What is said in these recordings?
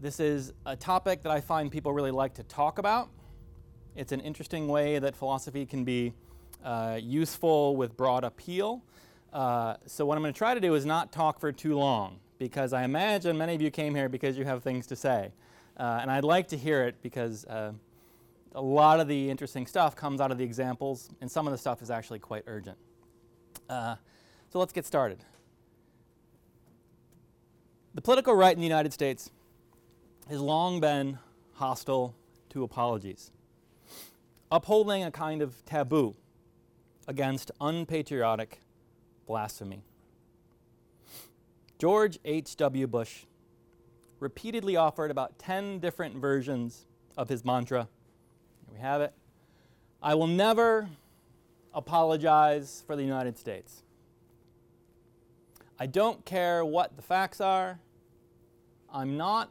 This is a topic that I find people really like to talk about. It's an interesting way that philosophy can be uh, useful with broad appeal. Uh, so, what I'm going to try to do is not talk for too long because I imagine many of you came here because you have things to say. Uh, and I'd like to hear it because uh, a lot of the interesting stuff comes out of the examples, and some of the stuff is actually quite urgent. Uh, so, let's get started. The political right in the United States has long been hostile to apologies, upholding a kind of taboo against unpatriotic blasphemy. George H.W. Bush repeatedly offered about 10 different versions of his mantra. Here we have it. I will never apologize for the United States. I don't care what the facts are. I'm not,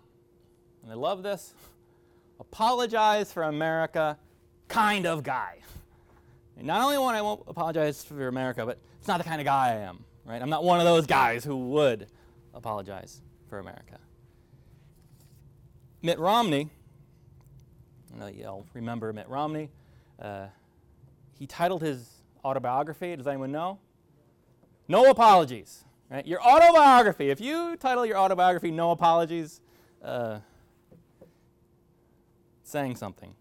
and I love this, apologize for America kind of guy. And not only one, I won't apologize for America, but it's not the kind of guy I am, right? I'm not one of those guys who would apologize for America. Mitt Romney, I know you'll remember Mitt Romney, uh, he titled his autobiography, does anyone know? No apologies. Right? Your autobiography, if you title your autobiography No Apologies, uh, saying something.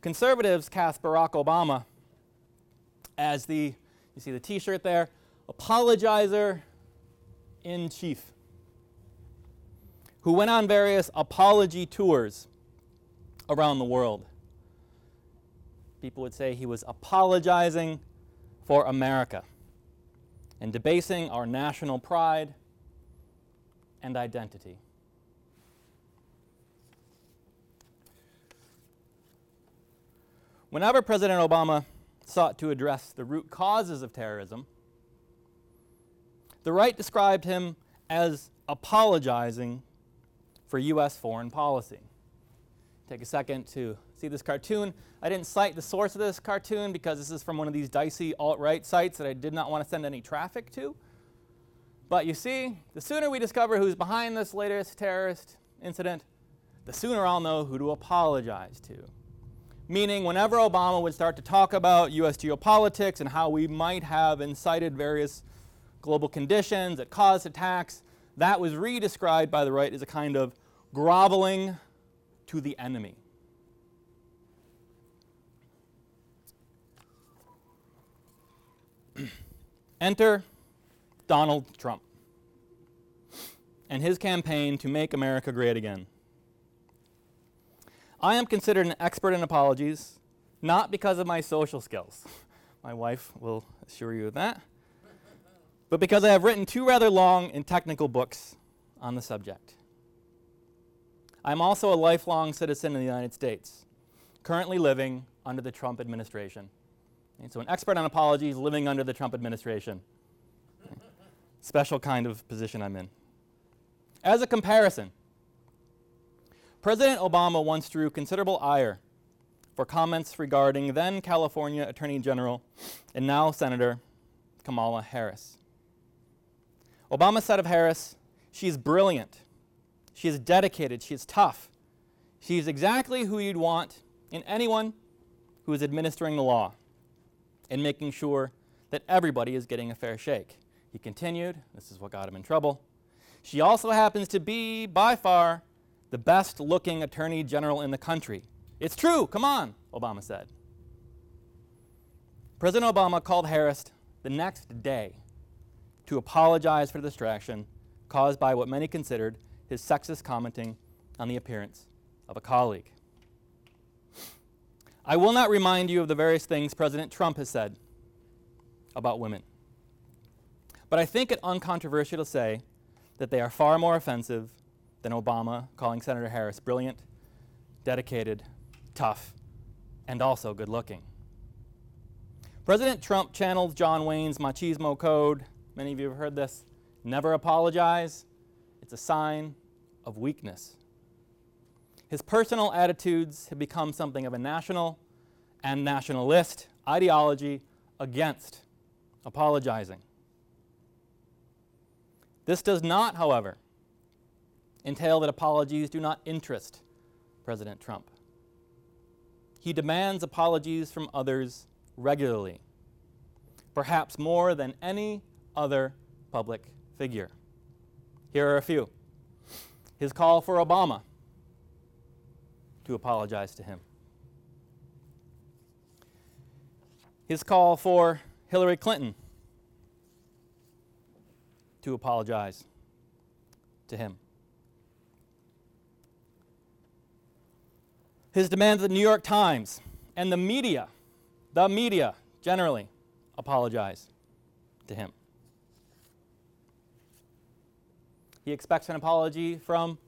Conservatives cast Barack Obama as the, you see the t shirt there, apologizer in chief, who went on various apology tours around the world. People would say he was apologizing for America and debasing our national pride and identity. Whenever President Obama sought to address the root causes of terrorism, the right described him as apologizing for U.S. foreign policy. Take a second to see this cartoon. I didn't cite the source of this cartoon because this is from one of these dicey alt right sites that I did not want to send any traffic to. But you see, the sooner we discover who's behind this latest terrorist incident, the sooner I'll know who to apologize to. Meaning, whenever Obama would start to talk about US geopolitics and how we might have incited various global conditions that caused attacks, that was redescribed by the right as a kind of groveling to the enemy. Enter Donald Trump and his campaign to make America great again. I am considered an expert in apologies, not because of my social skills. My wife will assure you of that. But because I have written two rather long and technical books on the subject. I'm also a lifelong citizen of the United States, currently living under the Trump administration. And so, an expert on apologies living under the Trump administration. Special kind of position I'm in. As a comparison, President Obama once drew considerable ire for comments regarding then California Attorney General and now Senator Kamala Harris. Obama said of Harris, she is brilliant, she is dedicated, she is tough. She is exactly who you'd want in anyone who is administering the law and making sure that everybody is getting a fair shake. He continued, this is what got him in trouble. She also happens to be, by far, the best looking attorney general in the country. It's true, come on, Obama said. President Obama called Harris the next day to apologize for the distraction caused by what many considered his sexist commenting on the appearance of a colleague. I will not remind you of the various things President Trump has said about women. But I think it uncontroversial to say that they are far more offensive than Obama calling Senator Harris brilliant, dedicated, tough, and also good looking. President Trump channeled John Wayne's machismo code. Many of you have heard this. Never apologize. It's a sign of weakness. His personal attitudes have become something of a national and nationalist ideology against apologizing. This does not, however, entail that apologies do not interest President Trump. He demands apologies from others regularly, perhaps more than any other public figure. Here are a few his call for Obama to apologize to him, his call for Hillary Clinton to apologize to him. His demand that the New York Times and the media, the media generally, apologize to him. He expects an apology from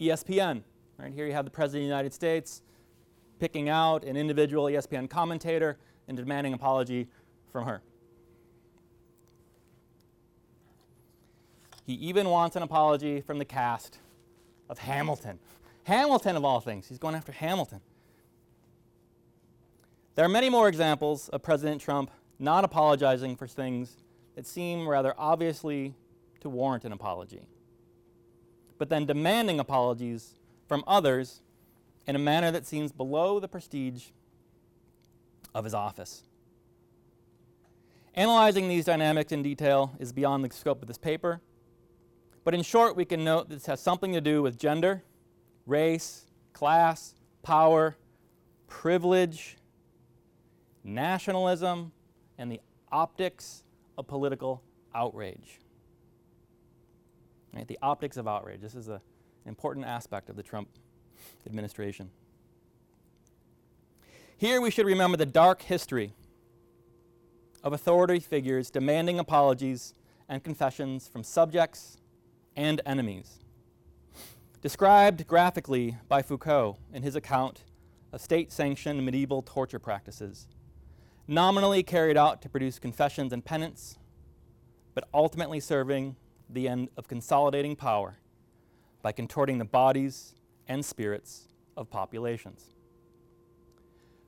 ESPN. Right here you have the President of the United States picking out an individual ESPN commentator and demanding apology from her. He even wants an apology from the cast of Hamilton. Hamilton, of all things. He's going after Hamilton. There are many more examples of President Trump not apologizing for things that seem rather obviously to warrant an apology, but then demanding apologies from others in a manner that seems below the prestige of his office. Analyzing these dynamics in detail is beyond the scope of this paper, but in short, we can note that this has something to do with gender race, class, power, privilege, nationalism, and the optics of political outrage. Right, the optics of outrage. This is an important aspect of the Trump administration. Here we should remember the dark history of authority figures demanding apologies and confessions from subjects and enemies described graphically by Foucault in his account of state sanctioned medieval torture practices, nominally carried out to produce confessions and penance, but ultimately serving the end of consolidating power by contorting the bodies and spirits of populations.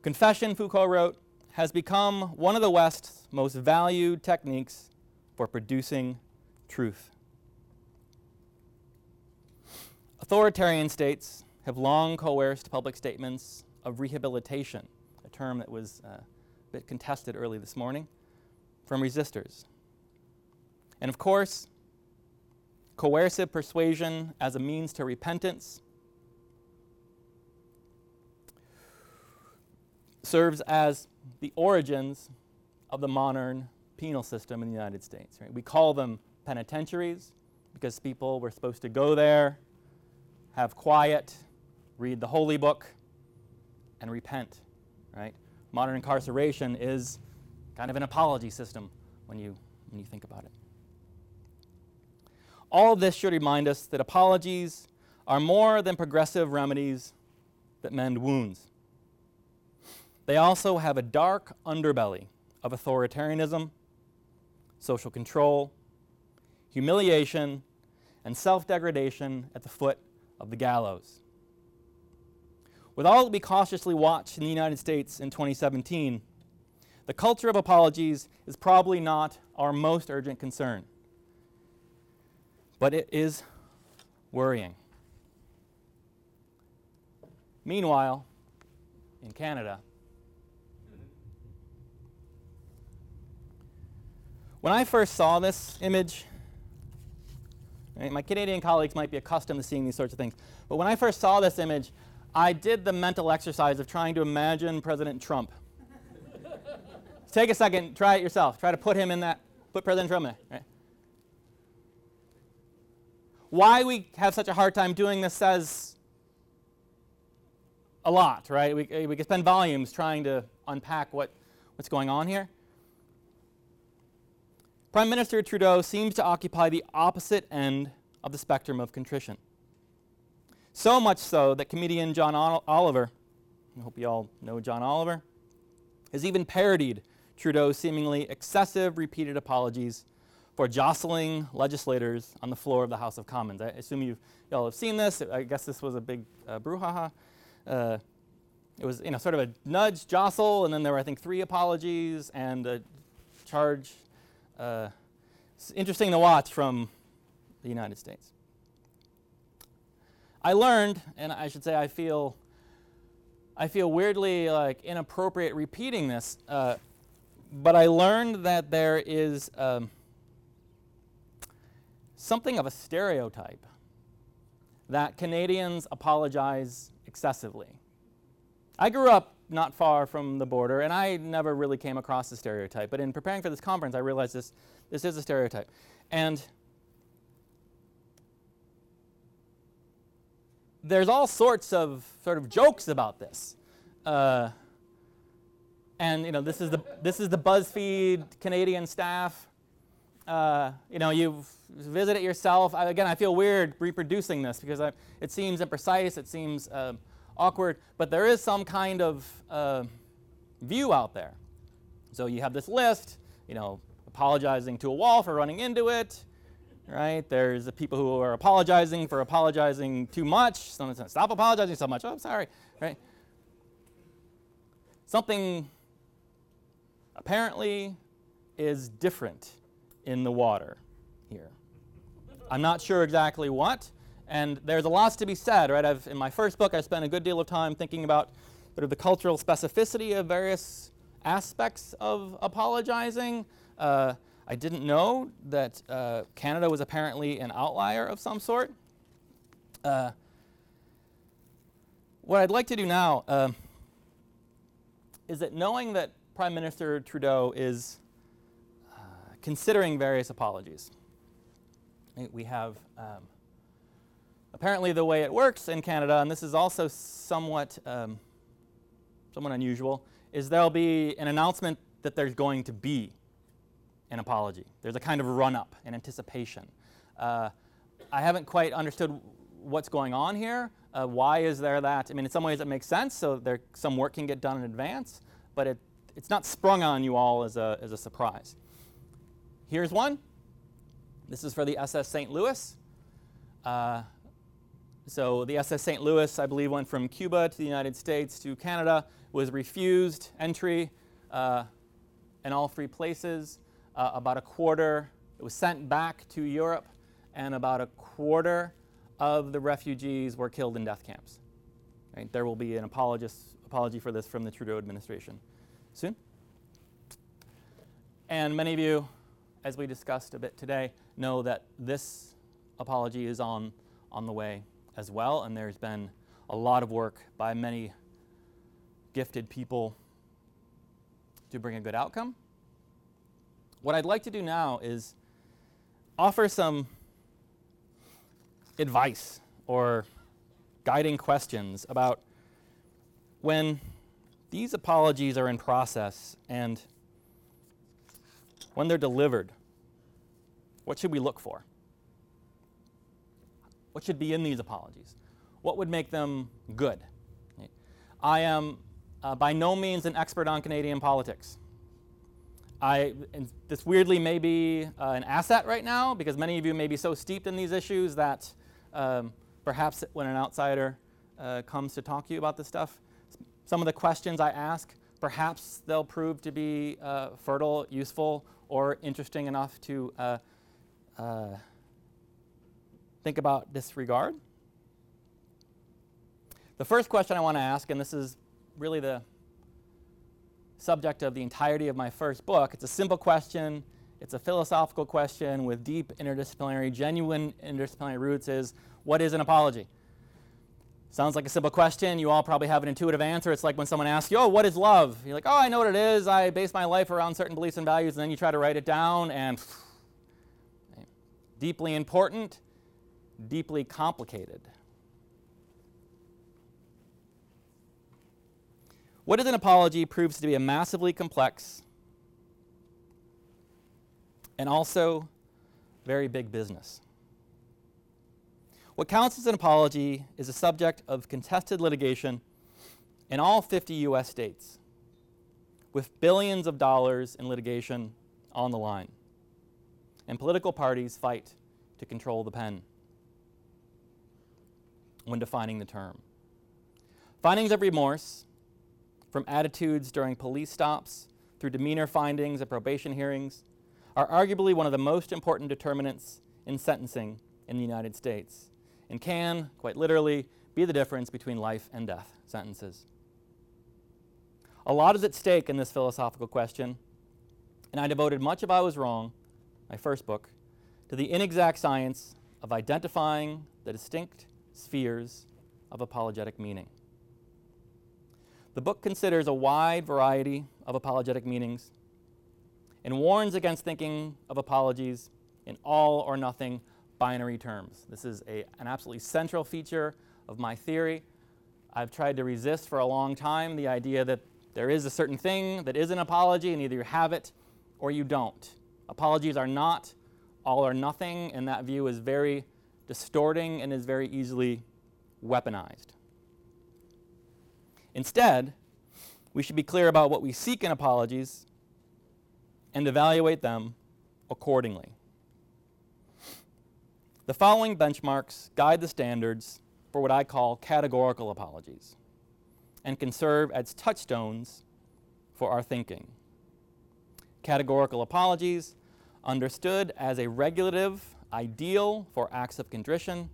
Confession, Foucault wrote, has become one of the West's most valued techniques for producing truth. Authoritarian states have long coerced public statements of rehabilitation, a term that was uh, a bit contested early this morning, from resistors. And of course, coercive persuasion as a means to repentance serves as the origins of the modern penal system in the United States. Right? We call them penitentiaries because people were supposed to go there have quiet, read the holy book, and repent, right? Modern incarceration is kind of an apology system when you, when you think about it. All of this should remind us that apologies are more than progressive remedies that mend wounds. They also have a dark underbelly of authoritarianism, social control, humiliation, and self degradation at the foot of the gallows. With all that we cautiously watched in the United States in 2017, the culture of apologies is probably not our most urgent concern. But it is worrying. Meanwhile, in Canada, when I first saw this image, my Canadian colleagues might be accustomed to seeing these sorts of things. But when I first saw this image, I did the mental exercise of trying to imagine President Trump. Take a second, try it yourself. Try to put him in that, put President Trump in there. Right? Why we have such a hard time doing this says a lot, right? We, we could spend volumes trying to unpack what, what's going on here. Prime Minister Trudeau seems to occupy the opposite end of the spectrum of contrition. So much so that comedian John Oliver, I hope you all know John Oliver, has even parodied Trudeau's seemingly excessive repeated apologies for jostling legislators on the floor of the House of Commons. I assume you all have seen this. I guess this was a big uh, brouhaha. Uh, it was you know sort of a nudge, jostle, and then there were I think three apologies and a charge uh, it's interesting to watch from the United States. I learned, and I should say I feel, I feel weirdly like inappropriate repeating this, uh, but I learned that there is um, something of a stereotype that Canadians apologize excessively. I grew up not far from the border, and I never really came across the stereotype. But in preparing for this conference, I realized this, this is a stereotype. And there's all sorts of sort of jokes about this. Uh, and you know, this is the this is the BuzzFeed Canadian staff. Uh, you know, you visit it yourself. I, again, I feel weird reproducing this because I, it seems imprecise. It seems uh, awkward. But there is some kind of uh, view out there. So you have this list. You know, apologizing to a wall for running into it right? There's the people who are apologizing for apologizing too much. Someone stop apologizing so much. Oh, I'm sorry, right? Something apparently is different in the water here. I'm not sure exactly what, and there's a lot to be said, right? I've, in my first book, I spent a good deal of time thinking about sort of the cultural specificity of various aspects of apologizing. Uh, I didn't know that uh, Canada was apparently an outlier of some sort. Uh, what I'd like to do now uh, is that knowing that Prime Minister Trudeau is uh, considering various apologies, we have um, apparently the way it works in Canada, and this is also somewhat, um, somewhat unusual, is there'll be an announcement that there's going to be an apology. There's a kind of run up, an anticipation. Uh, I haven't quite understood what's going on here. Uh, why is there that? I mean, in some ways it makes sense, so there, some work can get done in advance, but it, it's not sprung on you all as a, as a surprise. Here's one. This is for the SS St. Louis. Uh, so the SS St. Louis, I believe, went from Cuba to the United States to Canada, was refused entry uh, in all three places uh, about a quarter, it was sent back to Europe, and about a quarter of the refugees were killed in death camps. Right? There will be an apology for this from the Trudeau administration soon. And many of you, as we discussed a bit today, know that this apology is on, on the way as well, and there's been a lot of work by many gifted people to bring a good outcome. What I'd like to do now is offer some advice or guiding questions about when these apologies are in process and when they're delivered, what should we look for? What should be in these apologies? What would make them good? I am uh, by no means an expert on Canadian politics. I, this weirdly may be uh, an asset right now because many of you may be so steeped in these issues that um, perhaps when an outsider uh, comes to talk to you about this stuff, some of the questions I ask, perhaps they'll prove to be uh, fertile, useful, or interesting enough to uh, uh, think about this regard. The first question I want to ask, and this is really the subject of the entirety of my first book. It's a simple question. It's a philosophical question with deep interdisciplinary, genuine interdisciplinary roots is, what is an apology? Sounds like a simple question. You all probably have an intuitive answer. It's like when someone asks you, oh, what is love? You're like, oh, I know what it is. I base my life around certain beliefs and values. And then you try to write it down and deeply important, deeply complicated. What is an apology proves to be a massively complex and also very big business. What counts as an apology is a subject of contested litigation in all 50 US states, with billions of dollars in litigation on the line. And political parties fight to control the pen when defining the term. Findings of remorse from attitudes during police stops through demeanor findings at probation hearings, are arguably one of the most important determinants in sentencing in the United States. and can, quite literally, be the difference between life and death sentences. A lot is at stake in this philosophical question, and I devoted much of I Was Wrong, my first book, to the inexact science of identifying the distinct spheres of apologetic meaning. The book considers a wide variety of apologetic meanings and warns against thinking of apologies in all or nothing binary terms. This is a, an absolutely central feature of my theory. I've tried to resist for a long time the idea that there is a certain thing that is an apology, and either you have it or you don't. Apologies are not all or nothing, and that view is very distorting and is very easily weaponized. Instead, we should be clear about what we seek in apologies and evaluate them accordingly. The following benchmarks guide the standards for what I call categorical apologies and can serve as touchstones for our thinking. Categorical apologies, understood as a regulative ideal for acts of contrition,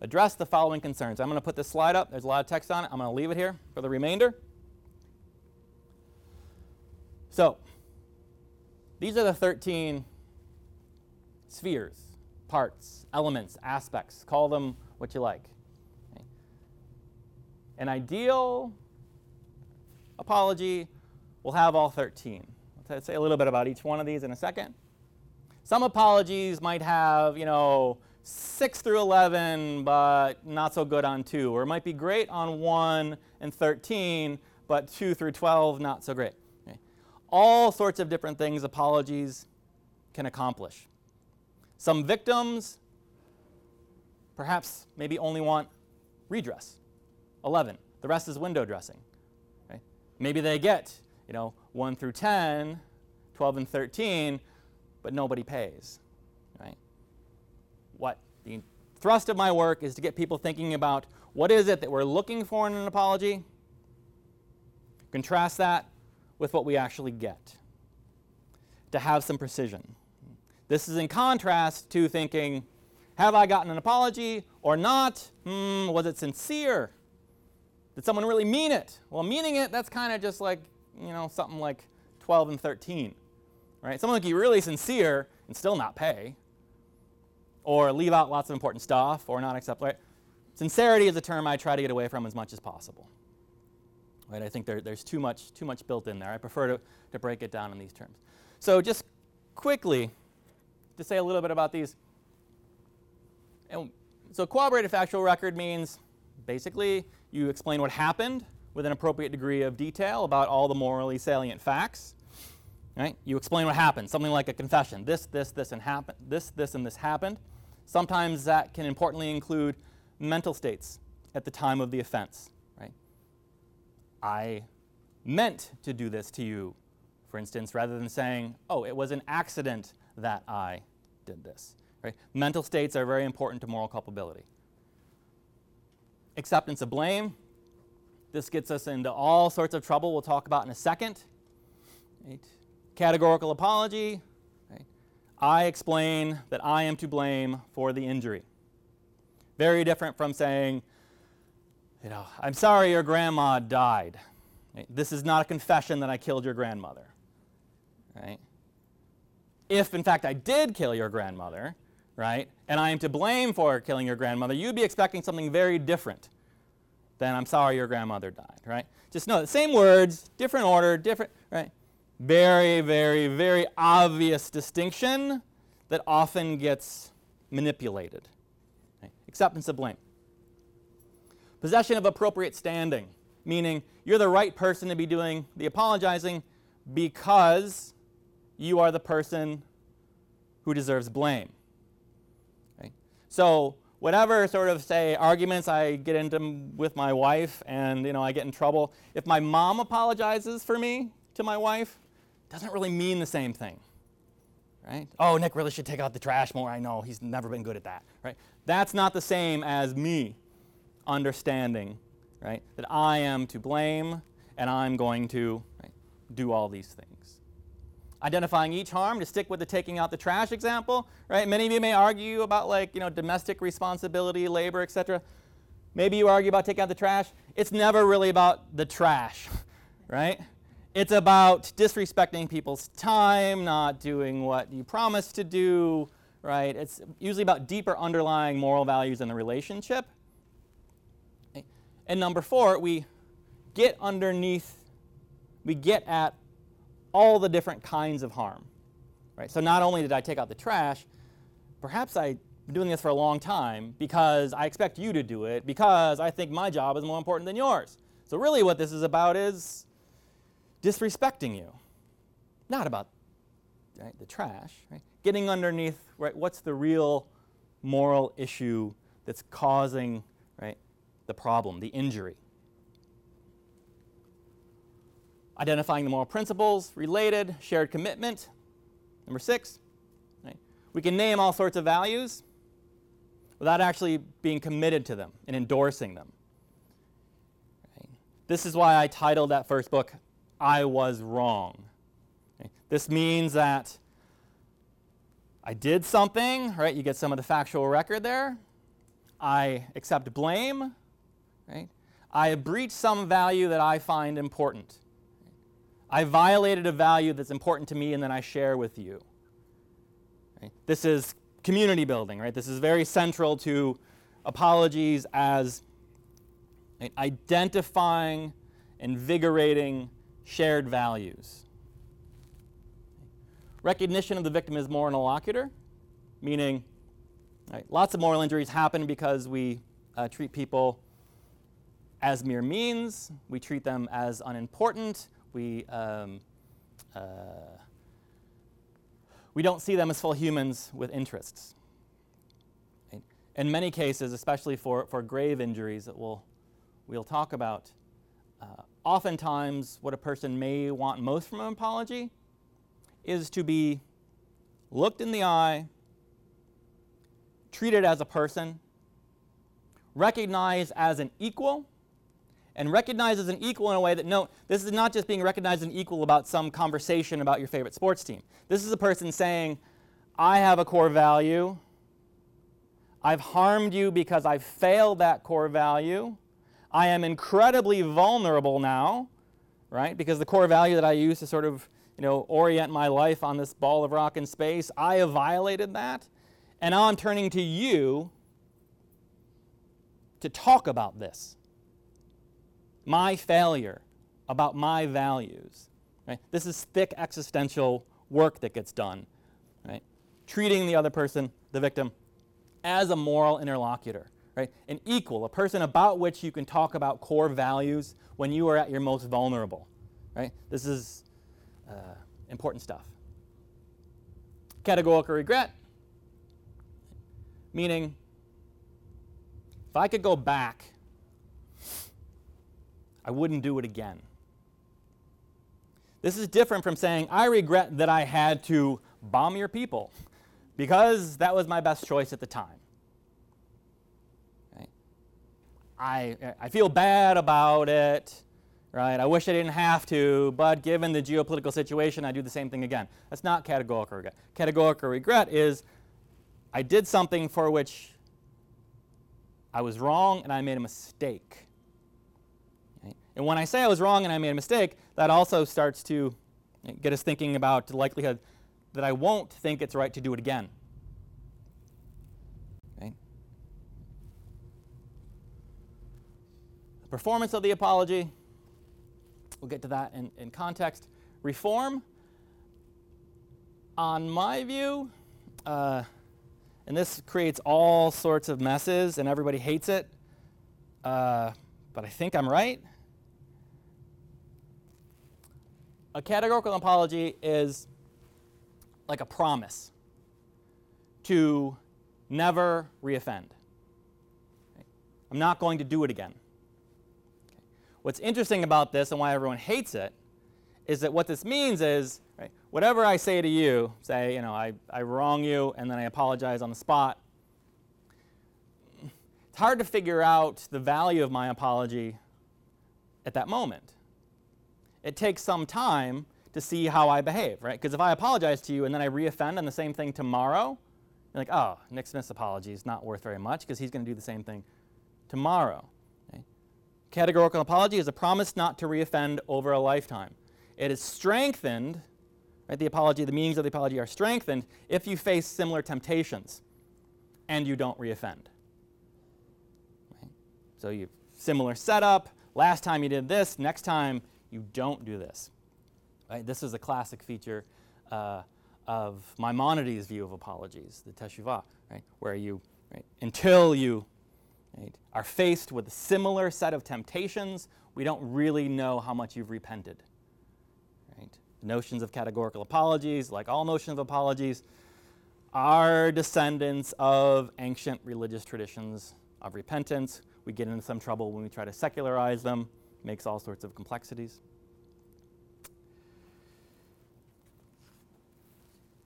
address the following concerns. I'm going to put this slide up. There's a lot of text on it. I'm going to leave it here for the remainder. So, these are the 13 spheres, parts, elements, aspects. Call them what you like. An ideal apology will have all 13. I'll say a little bit about each one of these in a second. Some apologies might have, you know, 6 through 11, but not so good on 2. Or it might be great on 1 and 13, but 2 through 12, not so great. Okay. All sorts of different things apologies can accomplish. Some victims perhaps maybe only want redress, 11. The rest is window dressing. Okay. Maybe they get, you know, 1 through 10, 12 and 13, but nobody pays right? what the thrust of my work is to get people thinking about what is it that we're looking for in an apology, contrast that with what we actually get, to have some precision. This is in contrast to thinking, have I gotten an apology or not? Hmm, was it sincere? Did someone really mean it? Well, meaning it, that's kind of just like, you know, something like 12 and 13, right? Someone can be really sincere and still not pay or leave out lots of important stuff or not accept right? Sincerity is a term i try to get away from as much as possible right? I think there, there's too much too much built in there. I prefer to, to break it down in these terms. So just quickly to say a little bit about these. And so corroborated factual record means basically you explain what happened with an appropriate degree of detail about all the morally salient facts right you explain what happened something like a confession this this this and happened this this and this happened Sometimes that can importantly include mental states at the time of the offense, right? I meant to do this to you, for instance, rather than saying, oh, it was an accident that I did this. Right? Mental states are very important to moral culpability. Acceptance of blame. This gets us into all sorts of trouble we'll talk about in a second. Right? Categorical apology. I explain that I am to blame for the injury. Very different from saying, you know, I'm sorry your grandma died. This is not a confession that I killed your grandmother. Right? If, in fact, I did kill your grandmother, right, and I am to blame for killing your grandmother, you'd be expecting something very different than I'm sorry your grandmother died, right? Just know the same words, different order, different, right? Very, very, very obvious distinction that often gets manipulated. Acceptance of blame. Possession of appropriate standing, meaning you're the right person to be doing the apologizing because you are the person who deserves blame. So whatever sort of say arguments I get into with my wife and you know I get in trouble, if my mom apologizes for me to my wife, doesn't really mean the same thing. Right? Oh, Nick really should take out the trash more. I know he's never been good at that. Right? That's not the same as me understanding, right, that I am to blame and I'm going to right, do all these things. identifying each harm to stick with the taking out the trash example, right? Many of you may argue about like, you know, domestic responsibility, labor, etc. Maybe you argue about taking out the trash. It's never really about the trash, right? It's about disrespecting people's time, not doing what you promised to do, right? It's usually about deeper underlying moral values in the relationship. And number four, we get underneath, we get at all the different kinds of harm. Right? So not only did I take out the trash, perhaps I've been doing this for a long time because I expect you to do it because I think my job is more important than yours. So really what this is about is disrespecting you. Not about right, the trash, right? Getting underneath right, what's the real moral issue that's causing right, the problem, the injury. Identifying the moral principles, related, shared commitment. Number six, right? we can name all sorts of values without actually being committed to them and endorsing them. Right? This is why I titled that first book, I Was Wrong. Okay? This means that I did something, right? You get some of the factual record there. I accept blame, right? I breached some value that I find important. I violated a value that's important to me and then I share with you. Right? This is community building, right? This is very central to apologies as right, identifying, invigorating shared values. Recognition of the victim as moral interlocutor, meaning right, lots of moral injuries happen because we uh, treat people as mere means, we treat them as unimportant, we, um, uh, we don't see them as full humans with interests. In many cases, especially for, for grave injuries that we'll, we'll talk about, oftentimes what a person may want most from an apology is to be looked in the eye, treated as a person, recognized as an equal, and recognized as an equal in a way that, no, this is not just being recognized as an equal about some conversation about your favorite sports team. This is a person saying, I have a core value. I've harmed you because I've failed that core value. I am incredibly vulnerable now, right? Because the core value that I use to sort of, you know, orient my life on this ball of rock in space, I have violated that. And now I'm turning to you to talk about this my failure, about my values. Right? This is thick existential work that gets done. Right? Treating the other person, the victim, as a moral interlocutor, right? An equal, a person about which you can talk about core values when you are at your most vulnerable. Right? This is uh, important stuff. Categorical regret, meaning if I could go back I wouldn't do it again. This is different from saying, I regret that I had to bomb your people because that was my best choice at the time. Right? I, I feel bad about it, right? I wish I didn't have to, but given the geopolitical situation, I do the same thing again. That's not categorical regret. Categorical regret is I did something for which I was wrong and I made a mistake. And when I say I was wrong and I made a mistake, that also starts to get us thinking about the likelihood that I won't think it's right to do it again. Okay? The performance of the apology, we'll get to that in, in context. Reform, on my view, uh, and this creates all sorts of messes and everybody hates it, uh, but I think I'm right. A categorical apology is like a promise to never reoffend. I'm not going to do it again. What's interesting about this and why everyone hates it is that what this means is right, whatever I say to you, say, you know, I, I wrong you and then I apologize on the spot, it's hard to figure out the value of my apology at that moment it takes some time to see how I behave, right? Because if I apologize to you and then I reoffend on the same thing tomorrow, you're like, oh, Nick Smith's apology is not worth very much because he's going to do the same thing tomorrow. Categorical apology is a promise not to reoffend over a lifetime. It is strengthened, right? The apology, the meanings of the apology are strengthened if you face similar temptations and you don't reoffend. Right? So you similar setup. Last time you did this, next time you don't do this. Right? This is a classic feature uh, of Maimonides' view of apologies, the teshuvah, right? where you, right, until you right, are faced with a similar set of temptations, we don't really know how much you've repented. Right? Notions of categorical apologies, like all notions of apologies, are descendants of ancient religious traditions of repentance. We get into some trouble when we try to secularize them, makes all sorts of complexities.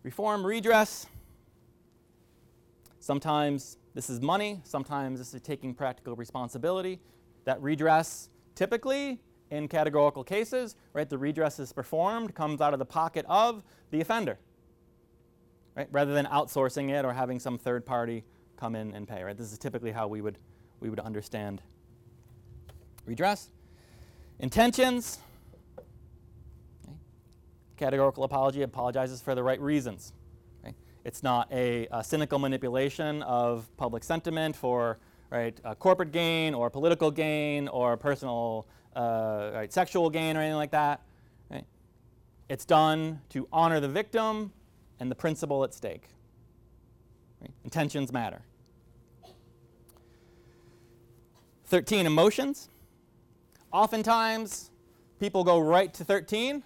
Reform, redress. Sometimes this is money, sometimes this is taking practical responsibility. That redress, typically in categorical cases, right, the redress is performed, comes out of the pocket of the offender, right, rather than outsourcing it or having some third party come in and pay, right? This is typically how we would, we would understand redress. Intentions, Categorical apology apologizes for the right reasons. It's not a, a, cynical manipulation of public sentiment for right, corporate gain or political gain or personal uh, right, sexual gain or anything like that. Right? It's done to honor the victim and the principle at stake. Right? Intentions matter. 13, emotions. Oftentimes, people go right to 13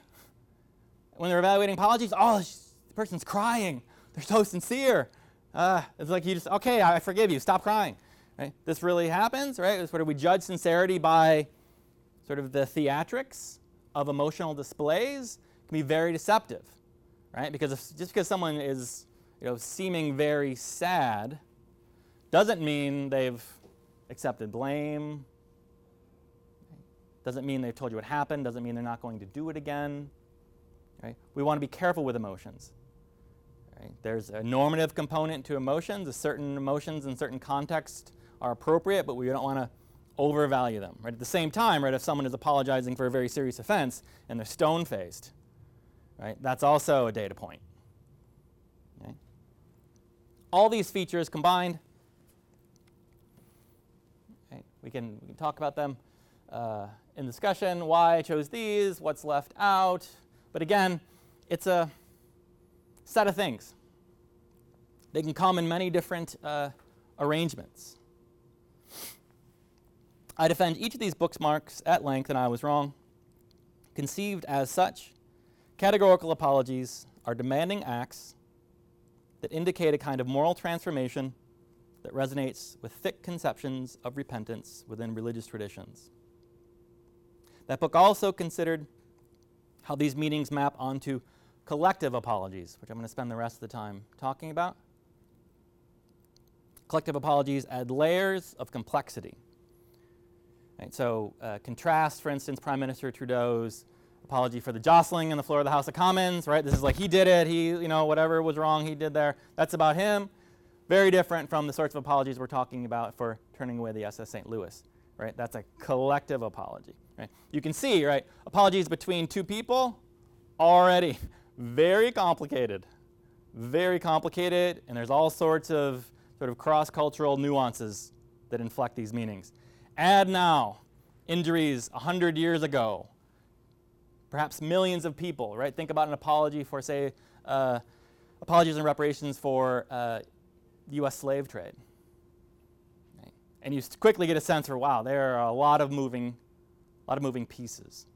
when they're evaluating apologies, oh, the person's crying. They're so sincere. Uh, it's like you just, okay, I forgive you. Stop crying. Right? This really happens, right? It's where we judge sincerity by sort of the theatrics of emotional displays can be very deceptive, right? Because if, just because someone is, you know, seeming very sad, doesn't mean they've accepted blame. Doesn't mean they've told you what happened. Doesn't mean they're not going to do it again. Right? We want to be careful with emotions. Right? There's a normative component to emotions. Certain emotions in certain contexts are appropriate, but we don't want to overvalue them. Right? At the same time, right, if someone is apologizing for a very serious offense and they're stone-faced, right, that's also a data point. All these features combined, we, can, we can talk about them uh, in discussion, why I chose these, what's left out, but again, it's a set of things. They can come in many different uh, arrangements. I defend each of these bookmarks at length, and I was wrong. Conceived as such, categorical apologies are demanding acts that indicate a kind of moral transformation that resonates with thick conceptions of repentance within religious traditions. That book also considered how these meanings map onto collective apologies, which I'm going to spend the rest of the time talking about. Collective apologies add layers of complexity. Right, so, uh, contrast, for instance, Prime Minister Trudeau's apology for the jostling on the floor of the House of Commons, right? This is like he did it, he, you know, whatever was wrong, he did there. That's about him. Very different from the sorts of apologies we're talking about for turning away the SS St. Louis, right? That's a collective apology. Right? You can see, right, apologies between two people, already very complicated. Very complicated, and there's all sorts of sort of cross-cultural nuances that inflect these meanings. Add now injuries 100 years ago, perhaps millions of people, right? Think about an apology for, say, uh, apologies and reparations for uh, U.S. slave trade. And you quickly get a sense for, wow, there are a lot of moving a lot of moving pieces.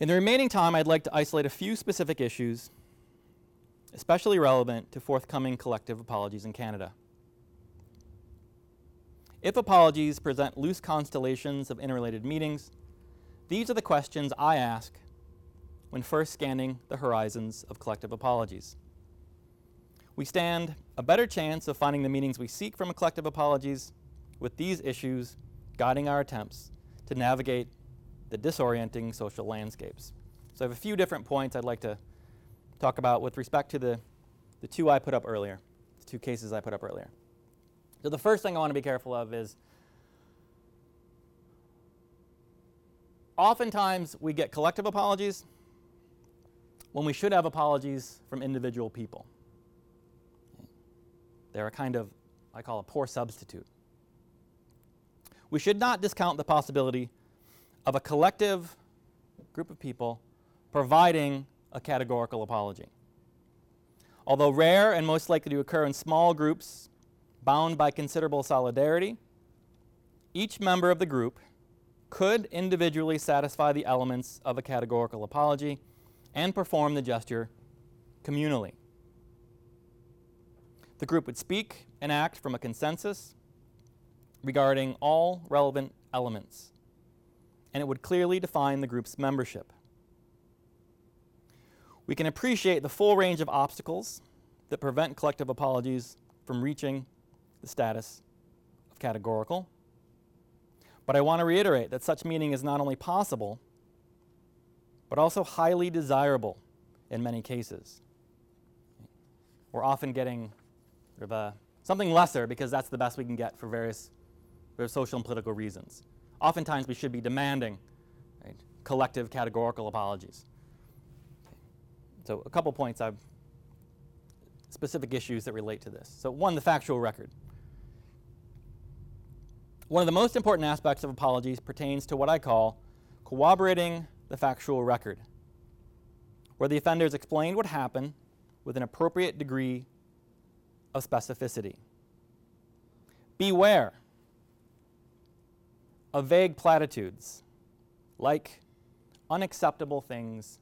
In the remaining time, I'd like to isolate a few specific issues, especially relevant to forthcoming collective apologies in Canada. If apologies present loose constellations of interrelated meanings, these are the questions I ask when first scanning the horizons of collective apologies we stand a better chance of finding the meanings we seek from collective apologies with these issues guiding our attempts to navigate the disorienting social landscapes. So I have a few different points I'd like to talk about with respect to the, the two I put up earlier, the two cases I put up earlier. So the first thing I want to be careful of is oftentimes we get collective apologies when we should have apologies from individual people. They're a kind of, I call a poor substitute. We should not discount the possibility of a collective group of people providing a categorical apology. Although rare and most likely to occur in small groups bound by considerable solidarity, each member of the group could individually satisfy the elements of a categorical apology and perform the gesture communally. The group would speak and act from a consensus regarding all relevant elements, and it would clearly define the group's membership. We can appreciate the full range of obstacles that prevent collective apologies from reaching the status of categorical. But I want to reiterate that such meaning is not only possible, but also highly desirable in many cases. We're often getting sort of a, something lesser because that's the best we can get for various, various social and political reasons. Oftentimes, we should be demanding right, collective categorical apologies. So, a couple points I've specific issues that relate to this. So, one, the factual record. One of the most important aspects of apologies pertains to what I call corroborating the factual record, where the offender offenders explained what happened with an appropriate degree of specificity. Beware of vague platitudes like unacceptable things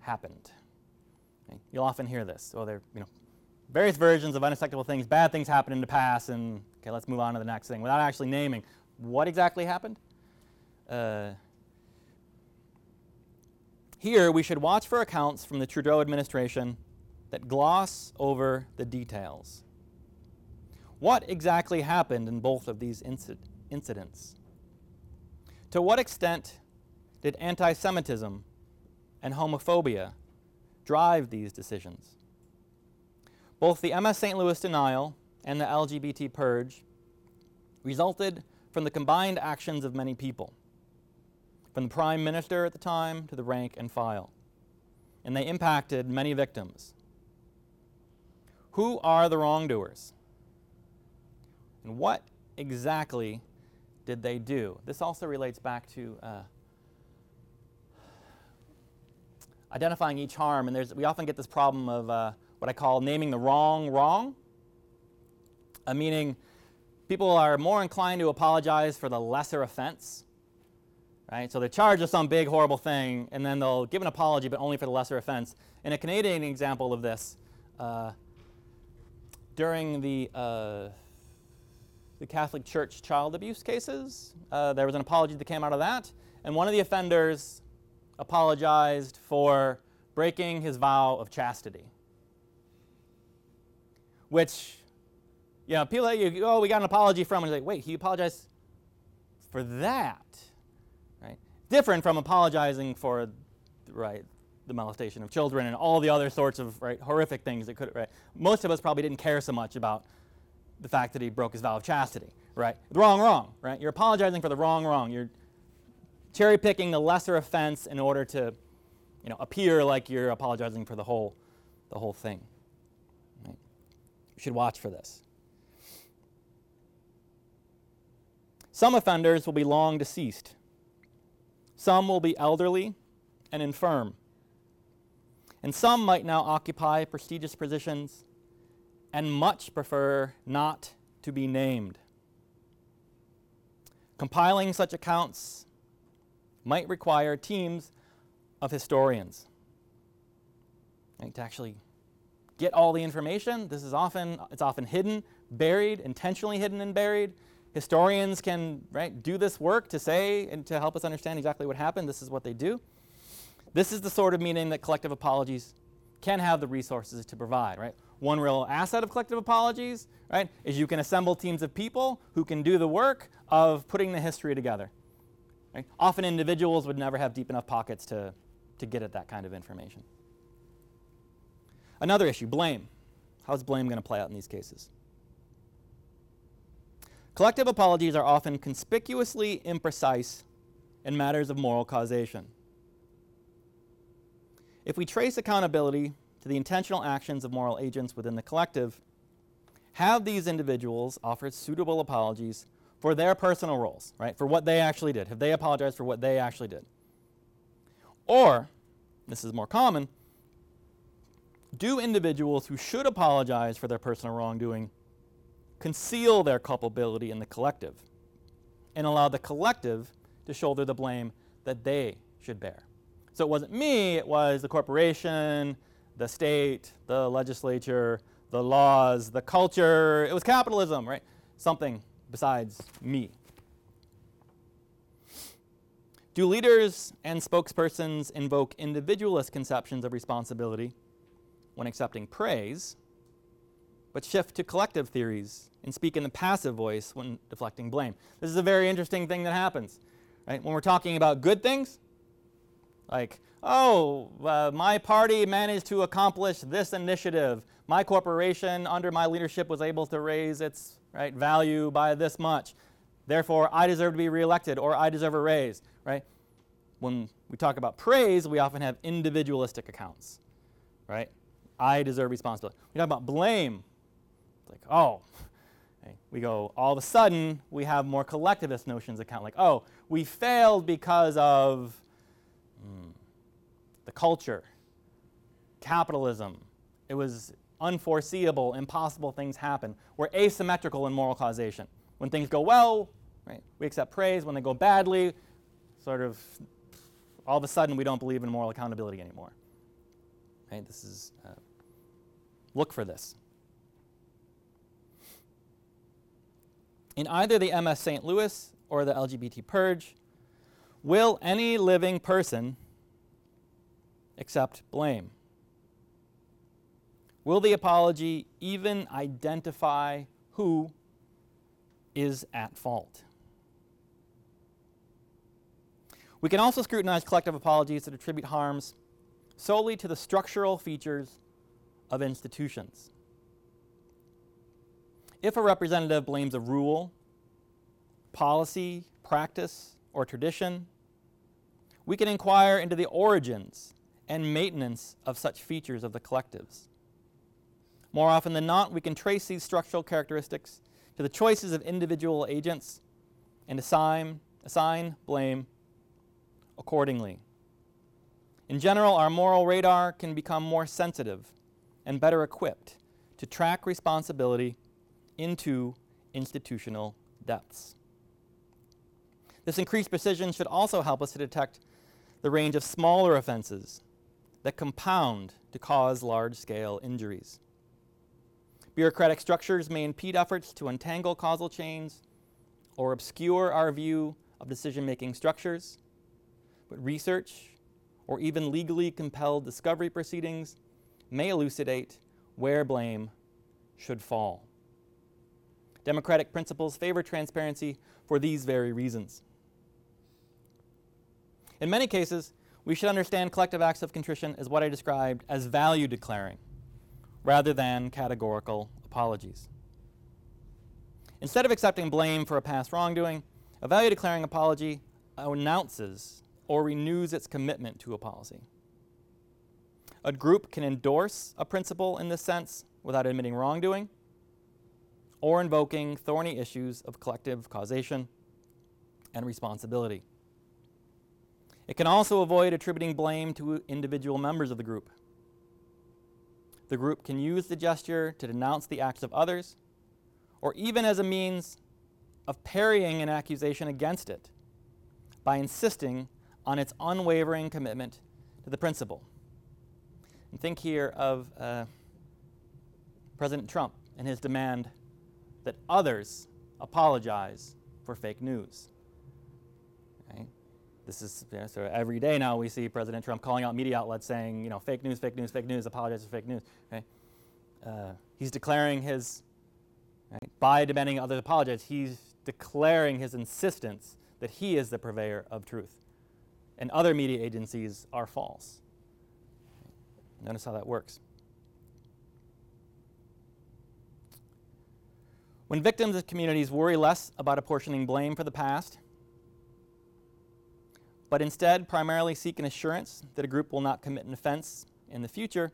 happened. You'll often hear this. So there, you know, various versions of unacceptable things, bad things happened in the past, and okay, let's move on to the next thing without actually naming what exactly happened. Uh, here, we should watch for accounts from the Trudeau administration that gloss over the details. What exactly happened in both of these inci- incidents? To what extent did anti Semitism and homophobia drive these decisions? Both the MS St. Louis denial and the LGBT purge resulted from the combined actions of many people from the prime minister at the time to the rank and file. And they impacted many victims. Who are the wrongdoers? And what exactly did they do? This also relates back to uh, identifying each harm. And we often get this problem of uh, what I call naming the wrong wrong, uh, meaning people are more inclined to apologize for the lesser offense right? So they're charged with some big, horrible thing, and then they'll give an apology, but only for the lesser offense. In a Canadian example of this, uh, during the, uh, the Catholic Church child abuse cases, uh, there was an apology that came out of that, and one of the offenders apologized for breaking his vow of chastity. Which, you know, people, you, oh, we got an apology from, and you're like, wait, he apologized for that right? different from apologizing for right the molestation of children and all the other sorts of right horrific things that could right most of us probably didn't care so much about the fact that he broke his vow of chastity right? The wrong wrong right? You're apologizing for the wrong wrong. You're cherry picking the lesser offense in order to you know appear like you're apologizing for the whole the whole thing right? you should watch for this. Some offenders will be long deceased. Some will be elderly and infirm. And some might now occupy prestigious positions and much prefer not to be named. Compiling such accounts might require teams of historians to actually get all the information. This is often it's often hidden, buried, intentionally hidden and buried Historians can right, do this work to say and to help us understand exactly what happened. This is what they do. This is the sort of meaning that collective apologies can have the resources to provide, right? One real asset of collective apologies, right, is you can assemble teams of people who can do the work of putting the history together. Right? Often individuals would never have deep enough pockets to, to get at that kind of information. Another issue, blame. How's blame going to play out in these cases? Collective apologies are often conspicuously imprecise in matters of moral causation. If we trace accountability to the intentional actions of moral agents within the collective, have these individuals offered suitable apologies for their personal roles, right? For what they actually did. Have they apologized for what they actually did? Or, this is more common, do individuals who should apologize for their personal wrongdoing conceal their culpability in the collective and allow the collective to shoulder the blame that they should bear? So it wasn't me, it was the corporation, the state, the legislature, the laws, the culture. It was capitalism, right? Something besides me. Do leaders and spokespersons invoke individualist conceptions of responsibility when accepting praise, but shift to collective theories and speak in the passive voice when deflecting blame? This is a very interesting thing that happens. Right? When we're talking about good things, like, oh, uh, my party managed to accomplish this initiative. My corporation, under my leadership, was able to raise its right, value by this much. Therefore, I deserve to be reelected or I deserve a raise, right? When we talk about praise, we often have individualistic accounts, right? I deserve responsibility. We talk about blame. It's like, oh, we go, all of a sudden, we have more collectivist notions account, like, oh, we failed because of culture, capitalism. It was unforeseeable, impossible things happen. We're asymmetrical in moral causation. When things go well, right, we accept praise. When they go badly, sort of all of a sudden we don't believe in moral accountability anymore. Right? This is uh, look for this. In either the MS St. Louis or the LGBT purge, will any living person accept blame? Will the apology even identify who is at fault? We can also scrutinize collective apologies that attribute harms solely to the structural features of institutions. If a representative blames a rule, policy, practice, or tradition, we can inquire into the origins and maintenance of such features of the collectives. More often than not, we can trace these structural characteristics to the choices of individual agents and assign, assign blame accordingly. In general, our moral radar can become more sensitive and better equipped to track responsibility into institutional depths. This increased precision should also help us to detect the range of smaller offenses that compound to cause large scale injuries. Bureaucratic structures may impede efforts to untangle causal chains or obscure our view of decision making structures, but research or even legally compelled discovery proceedings may elucidate where blame should fall. Democratic principles favor transparency for these very reasons. In many cases, we should understand collective acts of contrition as what I described as value declaring rather than categorical apologies. Instead of accepting blame for a past wrongdoing, a value declaring apology announces or renews its commitment to a policy. A group can endorse a principle in this sense without admitting wrongdoing or invoking thorny issues of collective causation and responsibility. It can also avoid attributing blame to individual members of the group the group can use the gesture to denounce the acts of others, or even as a means of parrying an accusation against it by insisting on its unwavering commitment to the principle. And think here of uh, President Trump and his demand that others apologize for fake news. This is you know, so every day now we see President Trump calling out media outlets saying, you know, fake news, fake news, fake news, apologize for fake news. Okay? Uh, he's declaring his, right, by demanding others apologize, he's declaring his insistence that he is the purveyor of truth. And other media agencies are false. Notice how that works. When victims of communities worry less about apportioning blame for the past, but instead primarily seek an assurance that a group will not commit an offense in the future,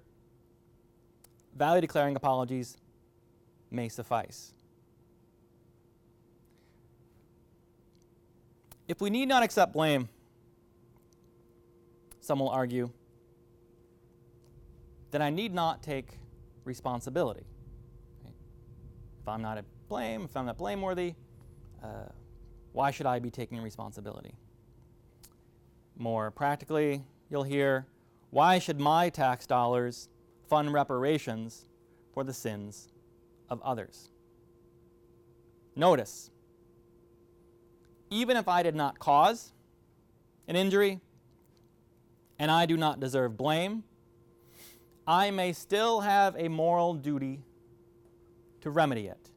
value declaring apologies may suffice. If we need not accept blame, some will argue, then I need not take responsibility. If I'm not at blame, if I'm not blameworthy, uh, why should I be taking responsibility? More practically, you'll hear, why should my tax dollars fund reparations for the sins of others? Notice, even if I did not cause an injury and I do not deserve blame, I may still have a moral duty to remedy it.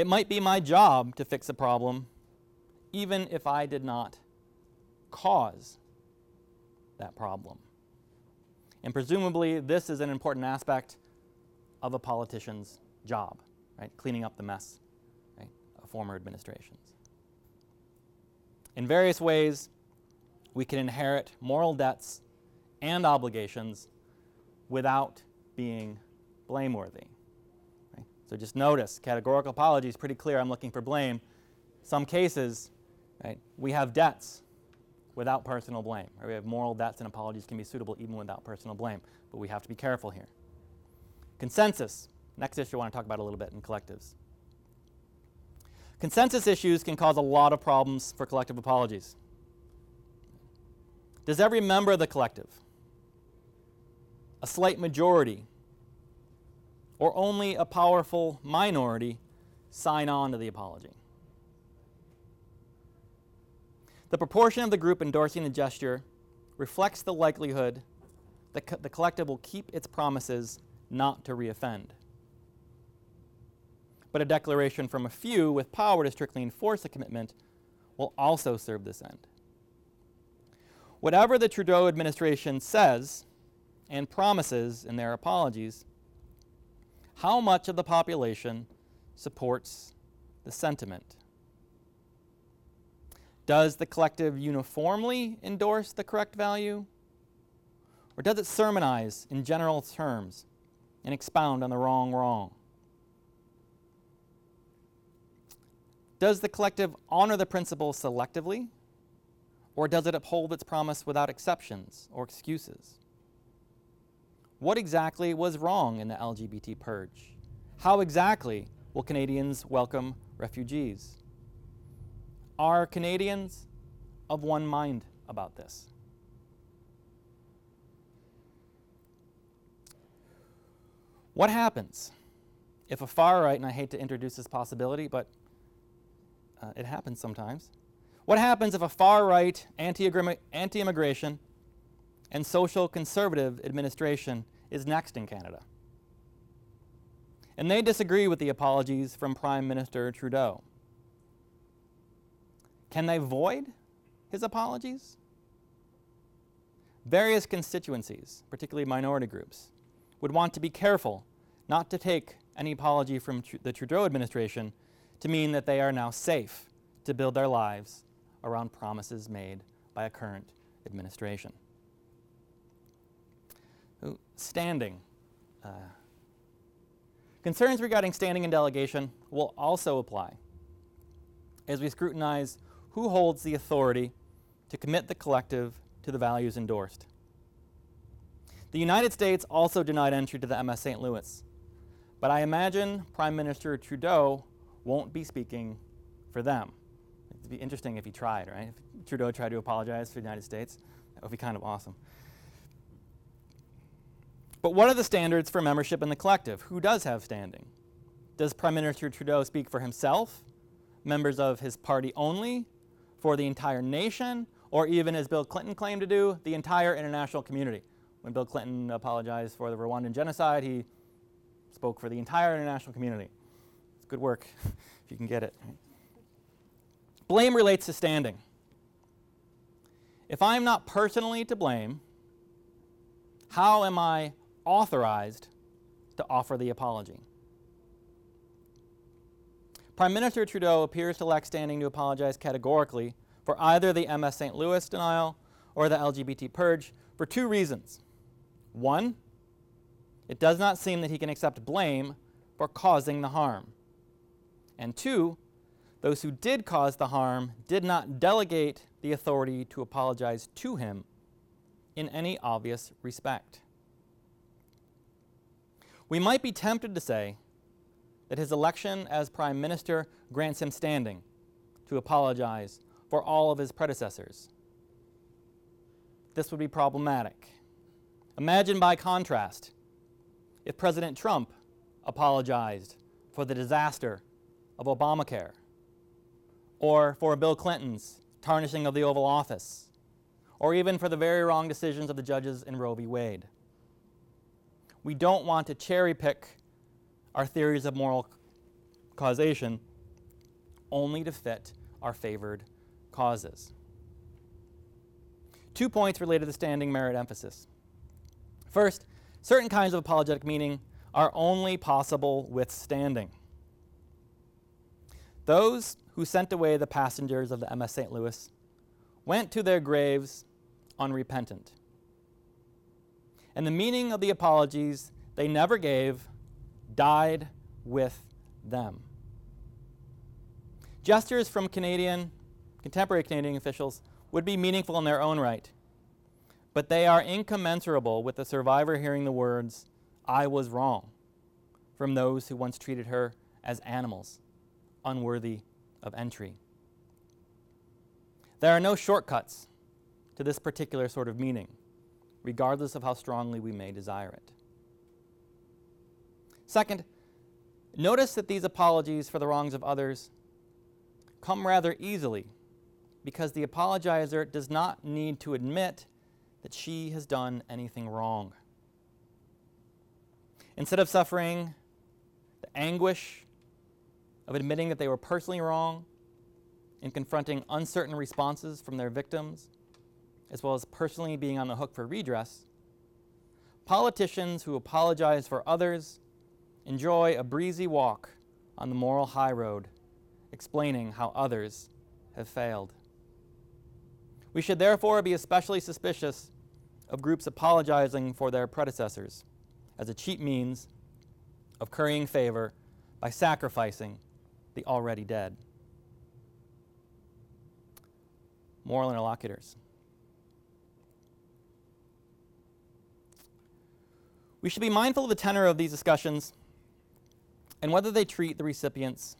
It might be my job to fix a problem, even if I did not cause that problem. And presumably, this is an important aspect of a politician's job, right? Cleaning up the mess right, of former administrations. In various ways, we can inherit moral debts and obligations without being blameworthy. So just notice, categorical apology is pretty clear. I'm looking for blame. Some cases, right, we have debts without personal blame. Right? We have moral debts, and apologies can be suitable even without personal blame. But we have to be careful here. Consensus. Next issue I want to talk about a little bit in collectives. Consensus issues can cause a lot of problems for collective apologies. Does every member of the collective, a slight majority, or only a powerful minority sign on to the apology? The proportion of the group endorsing the gesture reflects the likelihood that co- the collective will keep its promises not to reoffend. But a declaration from a few with power to strictly enforce the commitment will also serve this end. Whatever the Trudeau administration says and promises in their apologies, how much of the population supports the sentiment? Does the collective uniformly endorse the correct value? Or does it sermonize in general terms and expound on the wrong wrong? Does the collective honor the principle selectively or does it uphold its promise without exceptions or excuses? What exactly was wrong in the LGBT purge? How exactly will Canadians welcome refugees? Are Canadians of one mind about this? What happens if a far right, and I hate to introduce this possibility, but uh, it happens sometimes, what happens if a far right, anti immigration, and social conservative administration is next in Canada? And they disagree with the apologies from Prime Minister Trudeau. Can they void his apologies? Various constituencies, particularly minority groups, would want to be careful not to take any apology from tr- the Trudeau administration to mean that they are now safe to build their lives around promises made by a current administration. Standing. Uh, concerns regarding standing and delegation will also apply as we scrutinize who holds the authority to commit the collective to the values endorsed. The United States also denied entry to the MS St. Louis, but I imagine Prime Minister Trudeau won't be speaking for them. It'd be interesting if he tried, right? If Trudeau tried to apologize for the United States, that would be kind of awesome. But what are the standards for membership in the collective? Who does have standing? Does Prime Minister Trudeau speak for himself, members of his party only, for the entire nation, or even, as Bill Clinton claimed to do, the entire international community. When Bill Clinton apologized for the Rwandan genocide, he spoke for the entire international community. It's good work if you can get it. Blame relates to standing. If I'm not personally to blame, how am I authorized to offer the apology? Prime Minister Trudeau appears to lack standing to apologize categorically for either the MS St. Louis denial or the LGBT purge for two reasons. One, it does not seem that he can accept blame for causing the harm. And two, those who did cause the harm did not delegate the authority to apologize to him in any obvious respect. We might be tempted to say that his election as Prime Minister grants him standing to apologize for all of his predecessors. This would be problematic. Imagine, by contrast, if President Trump apologized for the disaster of Obamacare, or for Bill Clinton's tarnishing of the Oval Office, or even for the very wrong decisions of the judges in Roe v. Wade. We don't want to cherry pick our theories of moral causation only to fit our favored causes. Two points related to standing merit emphasis. First, certain kinds of apologetic meaning are only possible with standing. Those who sent away the passengers of the MS St. Louis went to their graves unrepentant. And the meaning of the apologies they never gave died with them. Gestures from Canadian, contemporary Canadian officials would be meaningful in their own right, but they are incommensurable with the survivor hearing the words, I was wrong, from those who once treated her as animals, unworthy of entry. There are no shortcuts to this particular sort of meaning, regardless of how strongly we may desire it. Second, notice that these apologies for the wrongs of others come rather easily because the apologizer does not need to admit that she has done anything wrong. Instead of suffering the anguish of admitting that they were personally wrong and confronting uncertain responses from their victims, as well as personally being on the hook for redress, politicians who apologize for others enjoy a breezy walk on the moral high road, explaining how others have failed. We should therefore be especially suspicious of groups apologizing for their predecessors as a cheap means of currying favor by sacrificing the already dead. Moral interlocutors. We should be mindful of the tenor of these discussions and whether they treat the recipients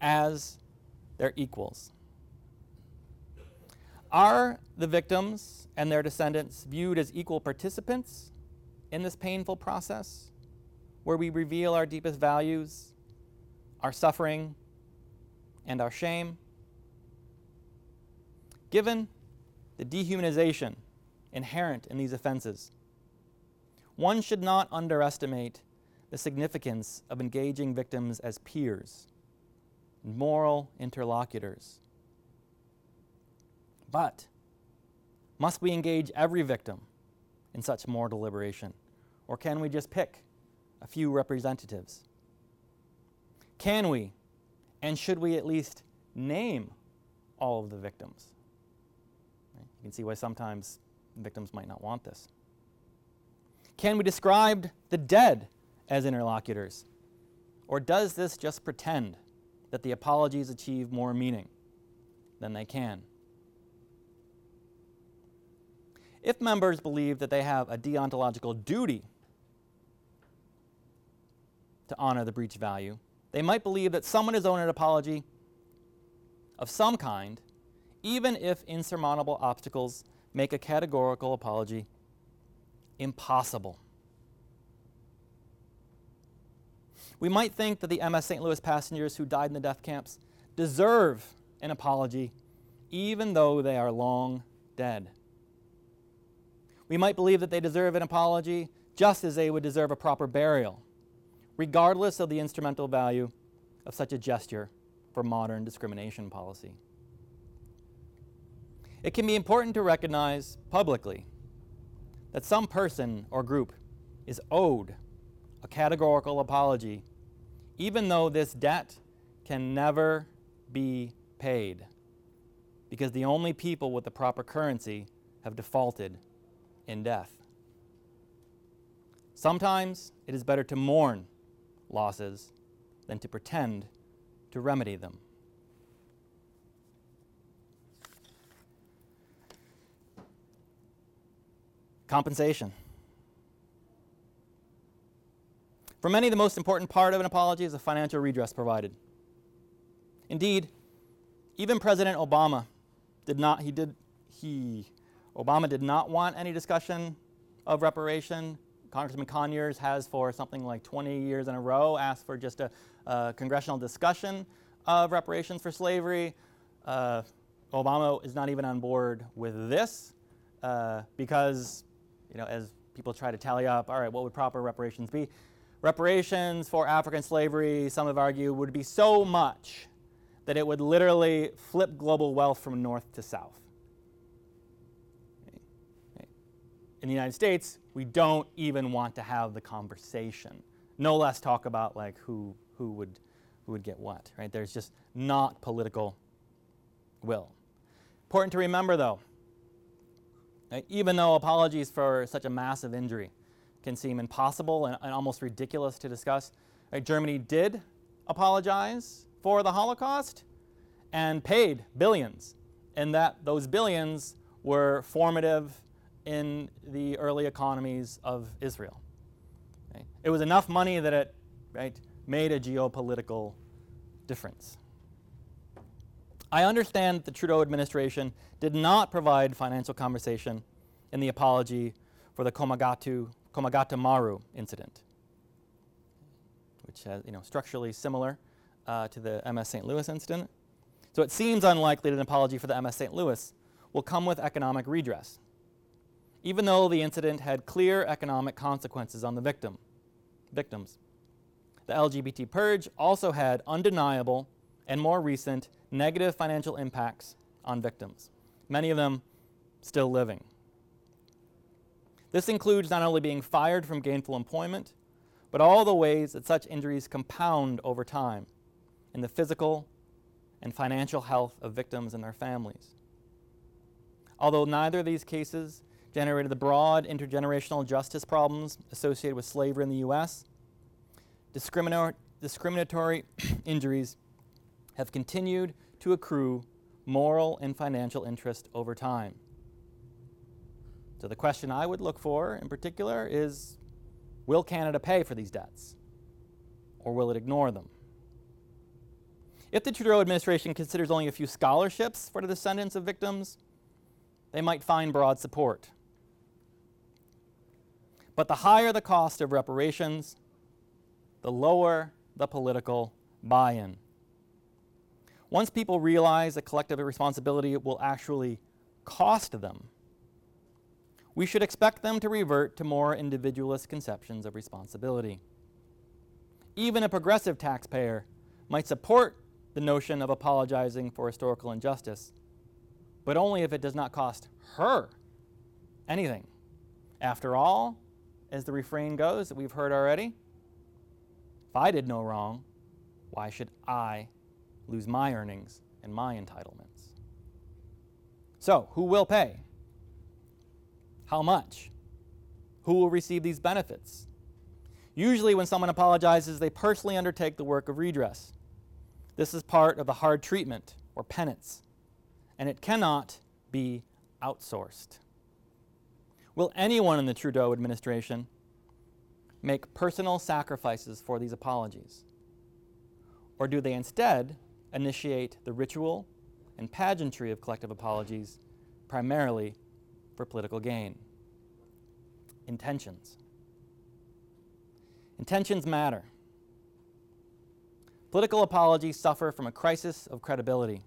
as their equals. Are the victims and their descendants viewed as equal participants in this painful process where we reveal our deepest values, our suffering, and our shame? Given the dehumanization inherent in these offenses, one should not underestimate the significance of engaging victims as peers, moral interlocutors. But must we engage every victim in such moral deliberation? Or can we just pick a few representatives? Can we, and should we at least name all of the victims? You can see why sometimes victims might not want this. Can we describe the dead as interlocutors? Or does this just pretend that the apologies achieve more meaning than they can? If members believe that they have a deontological duty to honor the breach value, they might believe that someone is owed an apology of some kind, even if insurmountable obstacles make a categorical apology impossible. We might think that the MS St. Louis passengers who died in the death camps deserve an apology even though they are long dead. We might believe that they deserve an apology just as they would deserve a proper burial, regardless of the instrumental value of such a gesture for modern discrimination policy. It can be important to recognize publicly that some person or group is owed a categorical apology, even though this debt can never be paid, because the only people with the proper currency have defaulted in death. Sometimes it is better to mourn losses than to pretend to remedy them. Compensation. For many, the most important part of an apology is the financial redress provided. Indeed, even President Obama did not, he did, he, Obama did not want any discussion of reparation. Congressman Conyers has for something like 20 years in a row asked for just a, a congressional discussion of reparations for slavery. Uh, Obama is not even on board with this uh, because you know, as people try to tally up, all right, what would proper reparations be? Reparations for African slavery, some have argued, would be so much that it would literally flip global wealth from north to south. In the United States, we don't even want to have the conversation. No less talk about like who, who, would, who would get what, right? There's just not political will. Important to remember though, Right? Even though apologies for such a massive injury can seem impossible and, and almost ridiculous to discuss, right? Germany did apologize for the Holocaust and paid billions, and that those billions were formative in the early economies of Israel. Right? It was enough money that it right, made a geopolitical difference. I understand the Trudeau administration did not provide financial compensation in the apology for the Komagatu, Komagata Maru incident, which is you know, structurally similar uh, to the MS St. Louis incident. So it seems unlikely that an apology for the MS St. Louis will come with economic redress, even though the incident had clear economic consequences on the victim, victims. The LGBT purge also had undeniable and more recent negative financial impacts on victims, many of them still living. This includes not only being fired from gainful employment, but all the ways that such injuries compound over time in the physical and financial health of victims and their families. Although neither of these cases generated the broad intergenerational justice problems associated with slavery in the U.S., discriminatory injuries have continued to accrue moral and financial interest over time. So, the question I would look for in particular is Will Canada pay for these debts? Or will it ignore them? If the Trudeau administration considers only a few scholarships for the descendants of victims, they might find broad support. But the higher the cost of reparations, the lower the political buy in. Once people realize that collective responsibility will actually cost them, we should expect them to revert to more individualist conceptions of responsibility. Even a progressive taxpayer might support the notion of apologizing for historical injustice, but only if it does not cost her anything. After all, as the refrain goes that we've heard already, if I did no wrong, why should I lose my earnings and my entitlements. So, who will pay? How much? Who will receive these benefits? Usually, when someone apologizes, they personally undertake the work of redress. This is part of the hard treatment or penance, and it cannot be outsourced. Will anyone in the Trudeau administration make personal sacrifices for these apologies? Or do they instead initiate the ritual and pageantry of collective apologies primarily for political gain. Intentions. Intentions matter. political apologies suffer from a crisis of credibility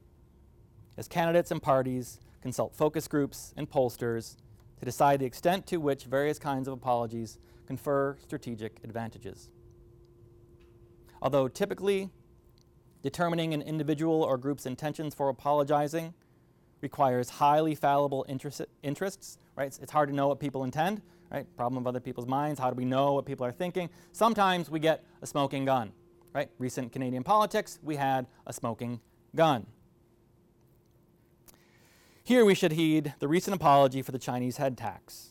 as candidates and parties consult focus groups and pollsters to decide the extent to which various kinds of apologies confer strategic advantages. Although typically determining an individual or group's intentions for apologizing requires highly fallible interest, interests, right? It's, it's hard to know what people intend, right? Problem of other people's minds. How do we know what people are thinking? Sometimes we get a smoking gun, right? Recent Canadian politics, we had a smoking gun. Here we should heed the recent apology for the Chinese head tax,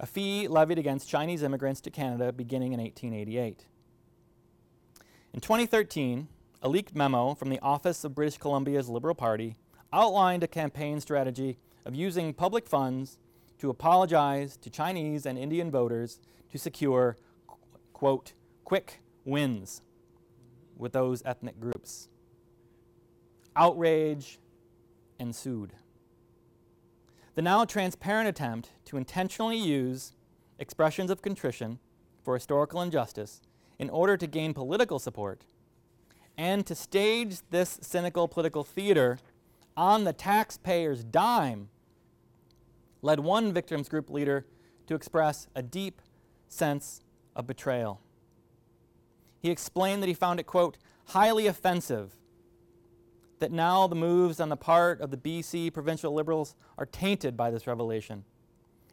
a fee levied against Chinese immigrants to Canada beginning in 1888. In 2013, a leaked memo from the Office of British Columbia's Liberal Party outlined a campaign strategy of using public funds to apologize to Chinese and Indian voters to secure, quote, quick wins with those ethnic groups. Outrage ensued. The now transparent attempt to intentionally use expressions of contrition for historical injustice in order to gain political support and to stage this cynical political theater on the taxpayer's dime led one victims group leader to express a deep sense of betrayal. He explained that he found it, quote, highly offensive that now the moves on the part of the BC provincial Liberals are tainted by this revelation.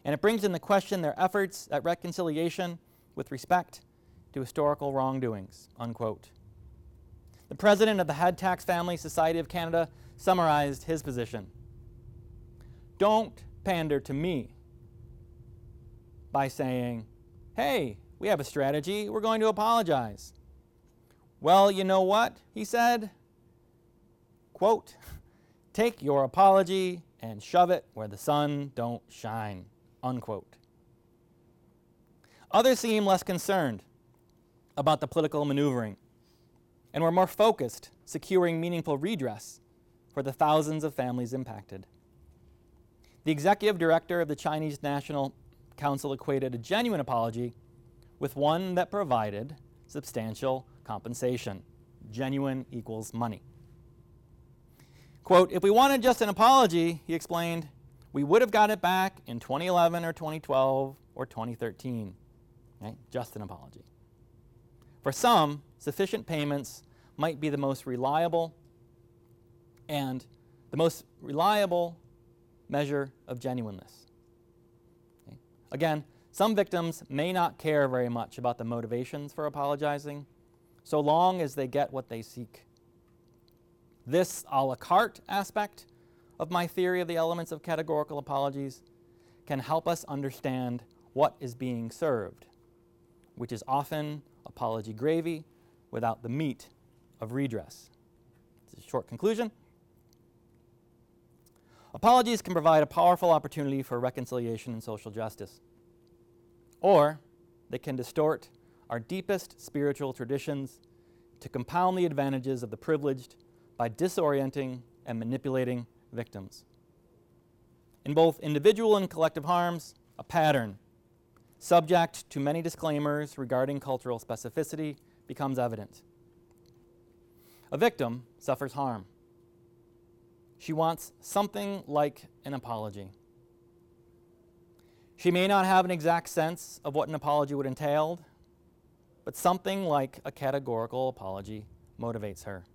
And it brings into question their efforts at reconciliation with respect to historical wrongdoings, unquote. The president of the Head Tax Family Society of Canada summarized his position. Don't pander to me by saying, hey, we have a strategy, we're going to apologize. Well, you know what? He said, quote, take your apology and shove it where the sun don't shine, unquote. Others seem less concerned about the political maneuvering and were more focused securing meaningful redress for the thousands of families impacted. The executive director of the Chinese National Council equated a genuine apology with one that provided substantial compensation. Genuine equals money. Quote, if we wanted just an apology, he explained, we would have got it back in 2011 or 2012 or 2013. Right? Just an apology. For some, sufficient payments might be the most reliable and the most reliable measure of genuineness. Okay. Again, some victims may not care very much about the motivations for apologizing, so long as they get what they seek. This a la carte aspect of my theory of the elements of categorical apologies can help us understand what is being served, which is often apology gravy without the meat of redress. It's a short conclusion. Apologies can provide a powerful opportunity for reconciliation and social justice. Or they can distort our deepest spiritual traditions to compound the advantages of the privileged by disorienting and manipulating victims. In both individual and collective harms, a pattern, subject to many disclaimers regarding cultural specificity, becomes evident. A victim suffers harm. She wants something like an apology. She may not have an exact sense of what an apology would entail, but something like a categorical apology motivates her.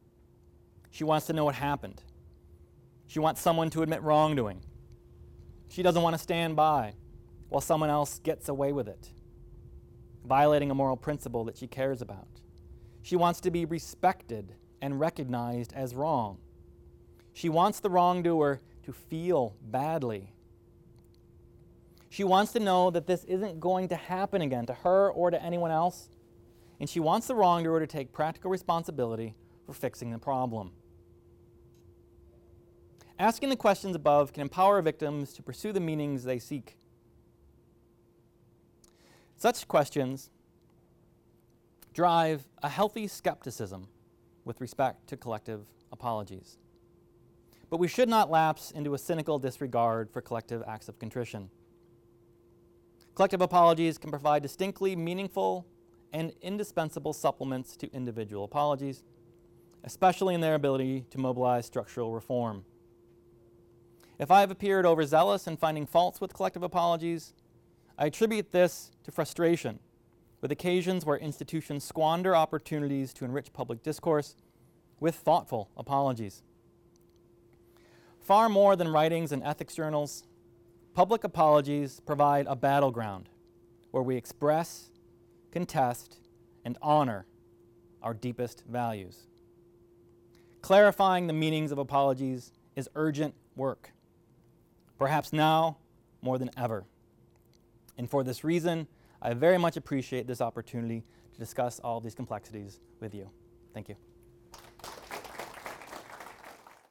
She wants to know what happened. She wants someone to admit wrongdoing. She doesn't want to stand by while someone else gets away with it, violating a moral principle that she cares about. She wants to be respected and recognized as wrong. She wants the wrongdoer to feel badly. She wants to know that this isn't going to happen again to her or to anyone else. And she wants the wrongdoer to take practical responsibility for fixing the problem. Asking the questions above can empower victims to pursue the meanings they seek. Such questions drive a healthy skepticism with respect to collective apologies. But we should not lapse into a cynical disregard for collective acts of contrition. Collective apologies can provide distinctly meaningful and indispensable supplements to individual apologies, especially in their ability to mobilize structural reform. If I have appeared overzealous in finding faults with collective apologies, I attribute this to frustration with occasions where institutions squander opportunities to enrich public discourse with thoughtful apologies. Far more than writings in ethics journals, public apologies provide a battleground where we express, contest, and honor our deepest values. Clarifying the meanings of apologies is urgent work, perhaps now more than ever. And for this reason, I very much appreciate this opportunity to discuss all these complexities with you. Thank you.